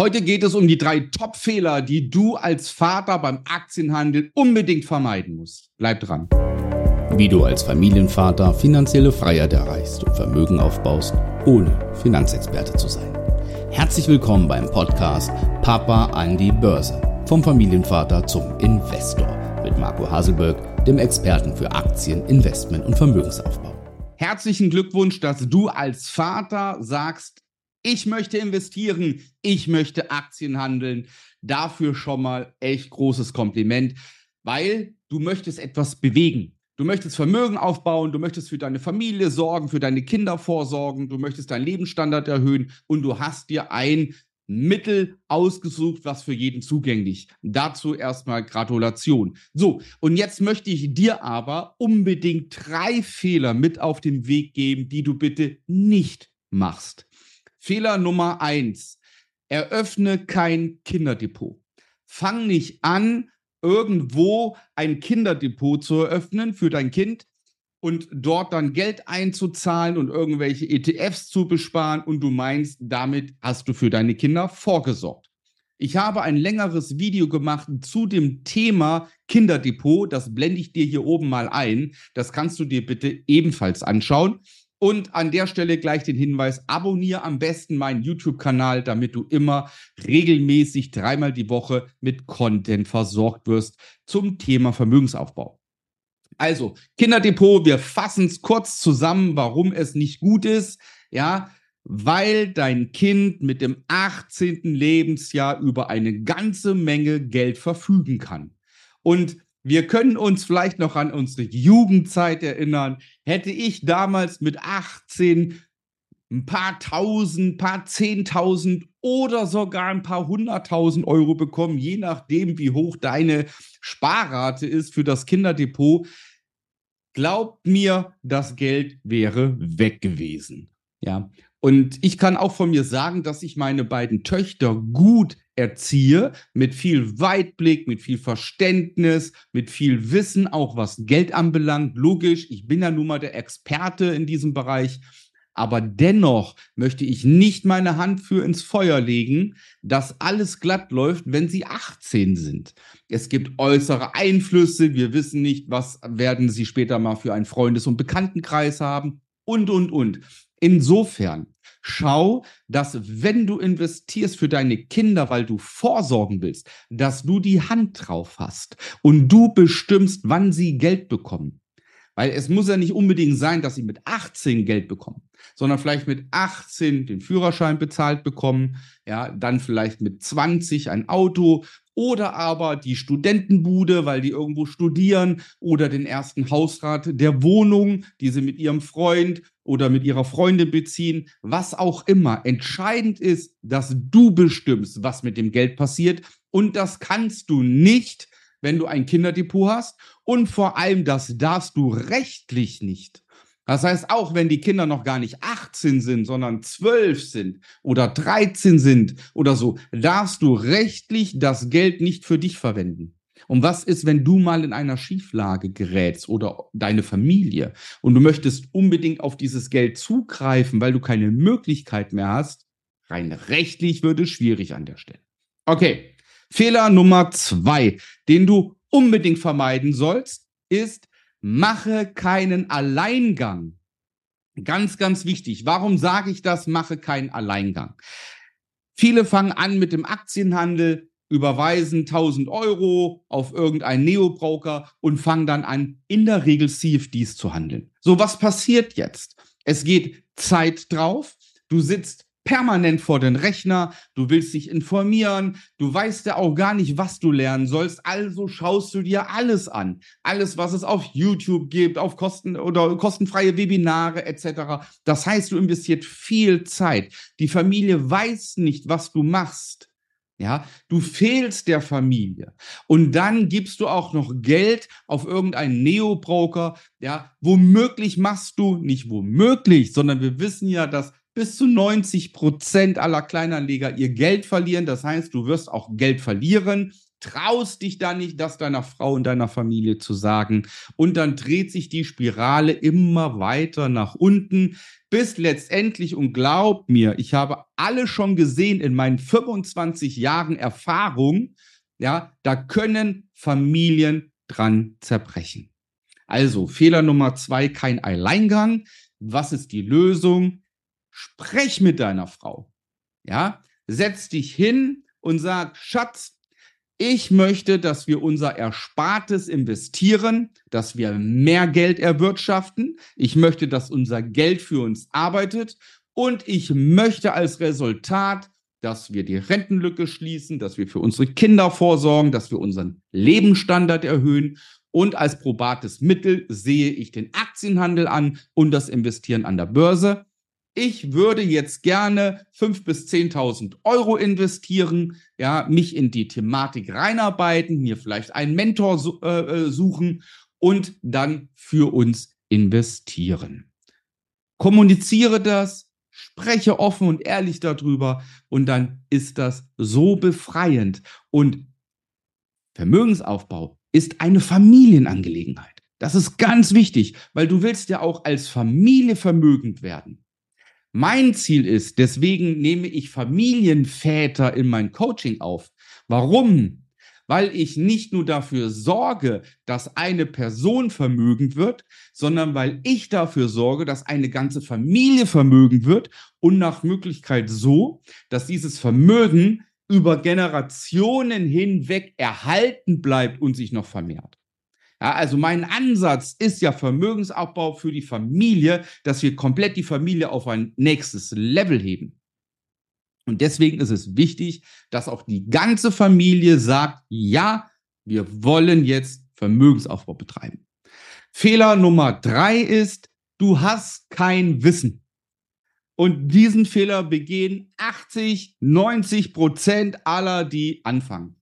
Heute geht es um die drei Top-Fehler, die du als Vater beim Aktienhandel unbedingt vermeiden musst. Bleib dran. Wie du als Familienvater finanzielle Freiheit erreichst und Vermögen aufbaust, ohne Finanzexperte zu sein. Herzlich willkommen beim Podcast Papa an die Börse. Vom Familienvater zum Investor mit Marco Haselberg, dem Experten für Aktien, Investment und Vermögensaufbau. Herzlichen Glückwunsch, dass du als Vater sagst, ich möchte investieren, ich möchte Aktien handeln. Dafür schon mal echt großes Kompliment, weil du möchtest etwas bewegen. Du möchtest Vermögen aufbauen, du möchtest für deine Familie sorgen, für deine Kinder vorsorgen, du möchtest deinen Lebensstandard erhöhen und du hast dir ein Mittel ausgesucht, was für jeden zugänglich. Dazu erstmal Gratulation. So, und jetzt möchte ich dir aber unbedingt drei Fehler mit auf den Weg geben, die du bitte nicht machst. Fehler Nummer eins. Eröffne kein Kinderdepot. Fang nicht an, irgendwo ein Kinderdepot zu eröffnen für dein Kind und dort dann Geld einzuzahlen und irgendwelche ETFs zu besparen und du meinst, damit hast du für deine Kinder vorgesorgt. Ich habe ein längeres Video gemacht zu dem Thema Kinderdepot. Das blende ich dir hier oben mal ein. Das kannst du dir bitte ebenfalls anschauen. Und an der Stelle gleich den Hinweis, abonniere am besten meinen YouTube-Kanal, damit du immer regelmäßig dreimal die Woche mit Content versorgt wirst zum Thema Vermögensaufbau. Also, Kinderdepot, wir fassen es kurz zusammen, warum es nicht gut ist. Ja, weil dein Kind mit dem 18. Lebensjahr über eine ganze Menge Geld verfügen kann. Und wir können uns vielleicht noch an unsere Jugendzeit erinnern. Hätte ich damals mit 18 ein paar tausend, paar zehntausend oder sogar ein paar hunderttausend Euro bekommen, je nachdem, wie hoch deine Sparrate ist für das Kinderdepot. Glaubt mir, das Geld wäre weg gewesen. Ja. Und ich kann auch von mir sagen, dass ich meine beiden Töchter gut erziehe, mit viel Weitblick, mit viel Verständnis, mit viel Wissen, auch was Geld anbelangt. Logisch, ich bin ja nun mal der Experte in diesem Bereich. Aber dennoch möchte ich nicht meine Hand für ins Feuer legen, dass alles glatt läuft, wenn sie 18 sind. Es gibt äußere Einflüsse. Wir wissen nicht, was werden sie später mal für einen Freundes- und Bekanntenkreis haben und, und, und. Insofern schau, dass wenn du investierst für deine Kinder, weil du vorsorgen willst, dass du die Hand drauf hast und du bestimmst, wann sie Geld bekommen. Weil es muss ja nicht unbedingt sein, dass sie mit 18 Geld bekommen, sondern vielleicht mit 18 den Führerschein bezahlt bekommen, ja, dann vielleicht mit 20 ein Auto oder aber die Studentenbude, weil die irgendwo studieren oder den ersten Hausrat der Wohnung, die sie mit ihrem Freund oder mit ihrer Freundin beziehen, was auch immer. Entscheidend ist, dass du bestimmst, was mit dem Geld passiert und das kannst du nicht, wenn du ein Kinderdepot hast und vor allem das darfst du rechtlich nicht. Das heißt, auch wenn die Kinder noch gar nicht 18 sind, sondern 12 sind oder 13 sind oder so, darfst du rechtlich das Geld nicht für dich verwenden. Und was ist, wenn du mal in einer Schieflage gerätst oder deine Familie und du möchtest unbedingt auf dieses Geld zugreifen, weil du keine Möglichkeit mehr hast? Rein rechtlich würde es schwierig an der Stelle. Okay, Fehler Nummer zwei, den du unbedingt vermeiden sollst, ist, mache keinen Alleingang. Ganz, ganz wichtig. Warum sage ich das? Mache keinen Alleingang. Viele fangen an mit dem Aktienhandel, überweisen 1000 Euro auf irgendeinen Neo-Broker und fangen dann an, in der Regel CFDs zu handeln. So, was passiert jetzt? Es geht Zeit drauf. Du sitzt permanent vor den Rechner, du willst dich informieren, du weißt ja auch gar nicht, was du lernen sollst, also schaust du dir alles an. Alles, was es auf YouTube gibt, auf Kosten oder kostenfreie Webinare etc. Das heißt, du investiert viel Zeit. Die Familie weiß nicht, was du machst. Ja, du fehlst der Familie. Und dann gibst du auch noch Geld auf irgendeinen Neo-Broker. Ja, womöglich machst du, nicht womöglich, sondern wir wissen ja, dass bis zu 90 Prozent aller Kleinanleger ihr Geld verlieren. Das heißt, du wirst auch Geld verlieren. traust dich da nicht, das deiner Frau und deiner Familie zu sagen. Und dann dreht sich die Spirale immer weiter nach unten, bis letztendlich, und glaub mir, ich habe alle schon gesehen in meinen 25 Jahren Erfahrung, ja, da können Familien dran zerbrechen. Also Fehler Nummer zwei, kein Alleingang. Was ist die Lösung? Sprech mit deiner Frau. Ja, setz dich hin und sag, Schatz, ich möchte, dass wir unser Erspartes investieren, dass wir mehr Geld erwirtschaften. Ich möchte, dass unser Geld für uns arbeitet. Und ich möchte als Resultat, dass wir die Rentenlücke schließen, dass wir für unsere Kinder vorsorgen, dass wir unseren Lebensstandard erhöhen. Und als probates Mittel sehe ich den Aktienhandel an und das Investieren an der Börse ich würde jetzt gerne 5.000 bis 10.000 Euro investieren, ja, mich in die Thematik reinarbeiten, mir vielleicht einen Mentor su äh, äh, suchen und dann für uns investieren. Kommuniziere das, spreche offen und ehrlich darüber und dann ist das so befreiend. Und Vermögensaufbau ist eine Familienangelegenheit. Das ist ganz wichtig, weil du willst ja auch als Familie vermögend werden. Mein Ziel ist, deswegen nehme ich Familienväter in mein Coaching auf. Warum? Weil ich nicht nur dafür sorge, dass eine Person vermögend wird, sondern weil ich dafür sorge, dass eine ganze Familie vermögend wird und nach Möglichkeit so, dass dieses Vermögen über Generationen hinweg erhalten bleibt und sich noch vermehrt. Ja, also mein Ansatz ist ja Vermögensaufbau für die Familie, dass wir komplett die Familie auf ein nächstes Level heben. Und deswegen ist es wichtig, dass auch die ganze Familie sagt, ja, wir wollen jetzt Vermögensaufbau betreiben. Fehler Nummer drei ist, du hast kein Wissen. Und diesen Fehler begehen 80, 90 Prozent aller, die anfangen.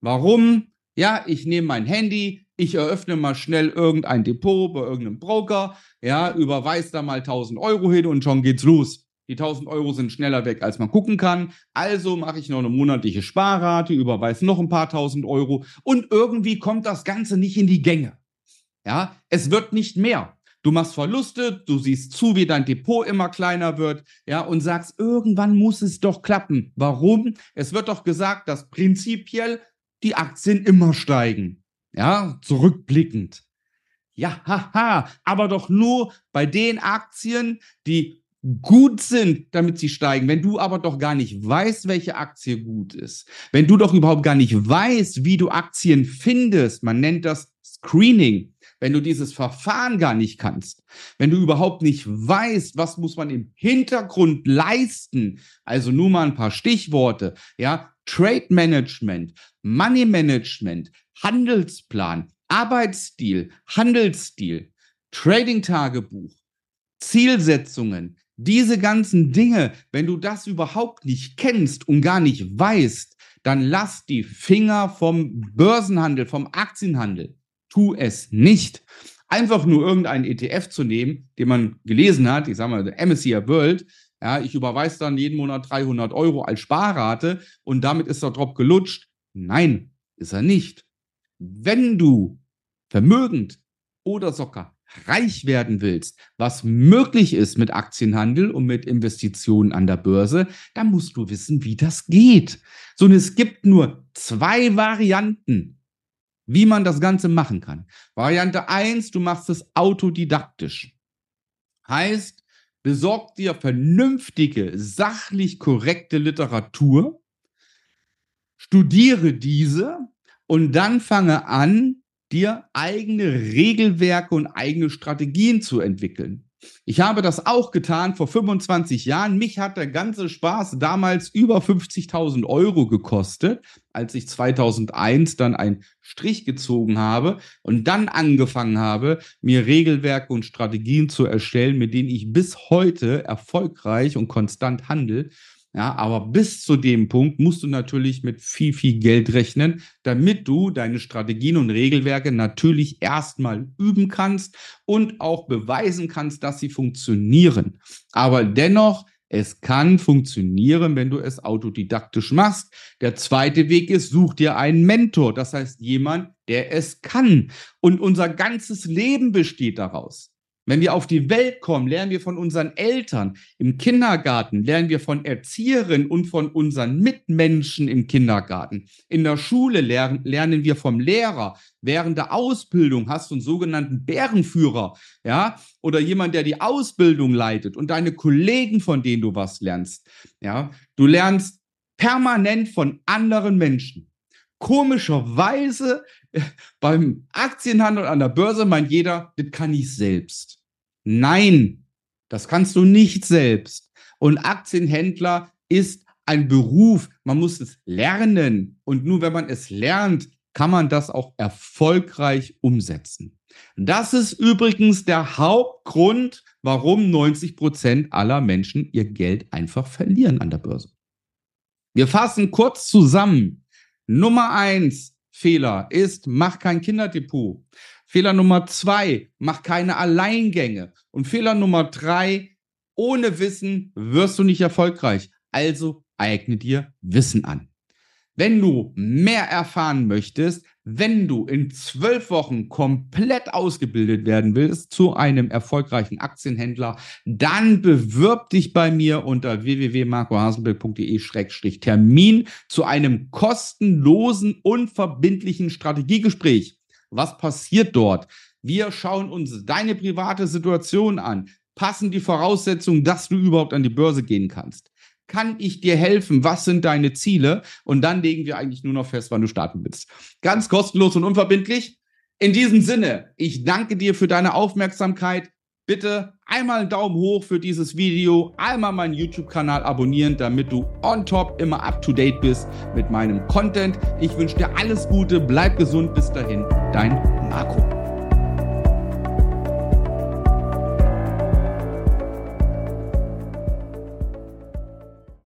Warum? Ja, ich nehme mein Handy, ich eröffne mal schnell irgendein Depot bei irgendeinem Broker, ja, überweise da mal 1000 Euro hin und schon geht's los. Die 1000 Euro sind schneller weg, als man gucken kann. Also mache ich noch eine monatliche Sparrate, überweise noch ein paar tausend Euro und irgendwie kommt das Ganze nicht in die Gänge. Ja, es wird nicht mehr. Du machst Verluste, du siehst zu, wie dein Depot immer kleiner wird, ja, und sagst, irgendwann muss es doch klappen. Warum? Es wird doch gesagt, dass prinzipiell die Aktien immer steigen. Ja, zurückblickend. Ja, haha, aber doch nur bei den Aktien, die gut sind, damit sie steigen. Wenn du aber doch gar nicht weißt, welche Aktie gut ist, wenn du doch überhaupt gar nicht weißt, wie du Aktien findest, man nennt das Screening, wenn du dieses Verfahren gar nicht kannst, wenn du überhaupt nicht weißt, was muss man im Hintergrund leisten, also nur mal ein paar Stichworte, ja, Trade Management, Money Management, Handelsplan, Arbeitsstil, Handelsstil, Trading-Tagebuch, Zielsetzungen, diese ganzen Dinge, wenn du das überhaupt nicht kennst und gar nicht weißt, dann lass die Finger vom Börsenhandel, vom Aktienhandel. Tu es nicht. Einfach nur irgendeinen ETF zu nehmen, den man gelesen hat, ich sage mal, MSCI World, ja, ich überweise dann jeden Monat 300 Euro als Sparrate und damit ist der Drop gelutscht. Nein, ist er nicht. Wenn du vermögend oder sogar reich werden willst, was möglich ist mit Aktienhandel und mit Investitionen an der Börse, dann musst du wissen, wie das geht. So, und es gibt nur zwei Varianten, wie man das Ganze machen kann. Variante eins: du machst es autodidaktisch. Heißt, besorg dir vernünftige, sachlich korrekte Literatur, studiere diese und dann fange an, dir eigene Regelwerke und eigene Strategien zu entwickeln. Ich habe das auch getan vor 25 Jahren. Mich hat der ganze Spaß damals über 50.000 Euro gekostet, als ich 2001 dann einen Strich gezogen habe und dann angefangen habe, mir Regelwerke und Strategien zu erstellen, mit denen ich bis heute erfolgreich und konstant handle. Ja, aber bis zu dem Punkt musst du natürlich mit viel, viel Geld rechnen, damit du deine Strategien und Regelwerke natürlich erstmal üben kannst und auch beweisen kannst, dass sie funktionieren. Aber dennoch Es kann funktionieren, wenn du es autodidaktisch machst. Der zweite Weg ist, such dir einen Mentor, das heißt jemand, der es kann. Und unser ganzes Leben besteht daraus. Wenn wir auf die Welt kommen, lernen wir von unseren Eltern. Im Kindergarten lernen wir von Erzieherinnen und von unseren Mitmenschen im Kindergarten. In der Schule lernen, lernen wir vom Lehrer. Während der Ausbildung hast du einen sogenannten Bärenführer, ja, oder jemand, der die Ausbildung leitet und deine Kollegen, von denen du was lernst. Ja, du lernst permanent von anderen Menschen. Komischerweise beim Aktienhandel an der Börse meint jeder, das kann ich selbst. Nein, das kannst du nicht selbst. Und Aktienhändler ist ein Beruf. Man muss es lernen. Und nur wenn man es lernt, kann man das auch erfolgreich umsetzen. Das ist übrigens der Hauptgrund, warum 90 Prozent aller Menschen ihr Geld einfach verlieren an der Börse. Wir fassen kurz zusammen. Nummer eins Fehler ist, mach kein Kinderdepot. Fehler Nummer zwei, mach keine Alleingänge. Und Fehler Nummer drei, ohne Wissen wirst du nicht erfolgreich. Also eigne dir Wissen an. Wenn du mehr erfahren möchtest, wenn du in zwölf Wochen komplett ausgebildet werden willst zu einem erfolgreichen Aktienhändler, dann bewirb dich bei mir unter www.marcohasenberg.de-termin zu einem kostenlosen, unverbindlichen Strategiegespräch. Was passiert dort? Wir schauen uns deine private Situation an. Passen die Voraussetzungen, dass du überhaupt an die Börse gehen kannst? Kann ich dir helfen? Was sind deine Ziele? Und dann legen wir eigentlich nur noch fest, wann du starten willst. Ganz kostenlos und unverbindlich. In diesem Sinne, ich danke dir für deine Aufmerksamkeit. Bitte einmal einen Daumen hoch für dieses Video, einmal meinen YouTube-Kanal abonnieren, damit du on top immer up to date bist mit meinem Content. Ich wünsche dir alles Gute, bleib gesund, bis dahin, dein Marco.